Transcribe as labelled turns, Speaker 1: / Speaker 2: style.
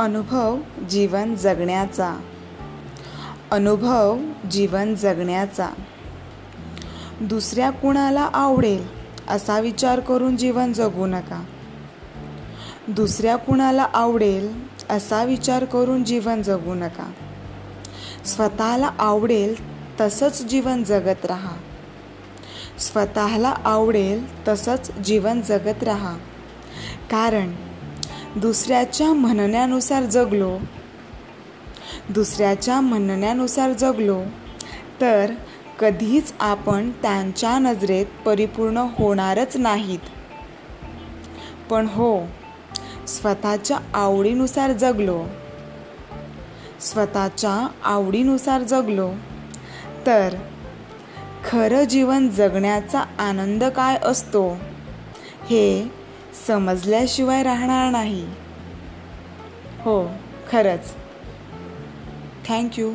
Speaker 1: अनुभव जीवन जगण्याचा. अनुभव जीवन जगण्याचा. दुसऱ्या कुणाला आवडेल असा विचार करून जीवन जगू नका. दुसऱ्या कुणाला आवडेल असा विचार करून जीवन जगू नका. स्वतःला आवडेल तसंच जीवन जगत राहा. स्वतःला आवडेल तसंच जीवन जगत राहा. कारण दुसऱ्याच्या म्हणण्यानुसार जगलो. दुसऱ्याच्या म्हणण्यानुसार जगलो. तर कधीच आपण त्यांच्या नजरेत परिपूर्ण होणारच नाहीत. पण हो स्वतःच्या आवडीनुसार जगलो. स्वतःच्या आवडीनुसार जगलो. तर खरं जीवन जगण्याचा आनंद काय असतो? हे समजल्याशिवाय राहणार नाही. हो खरंच. थँक्यू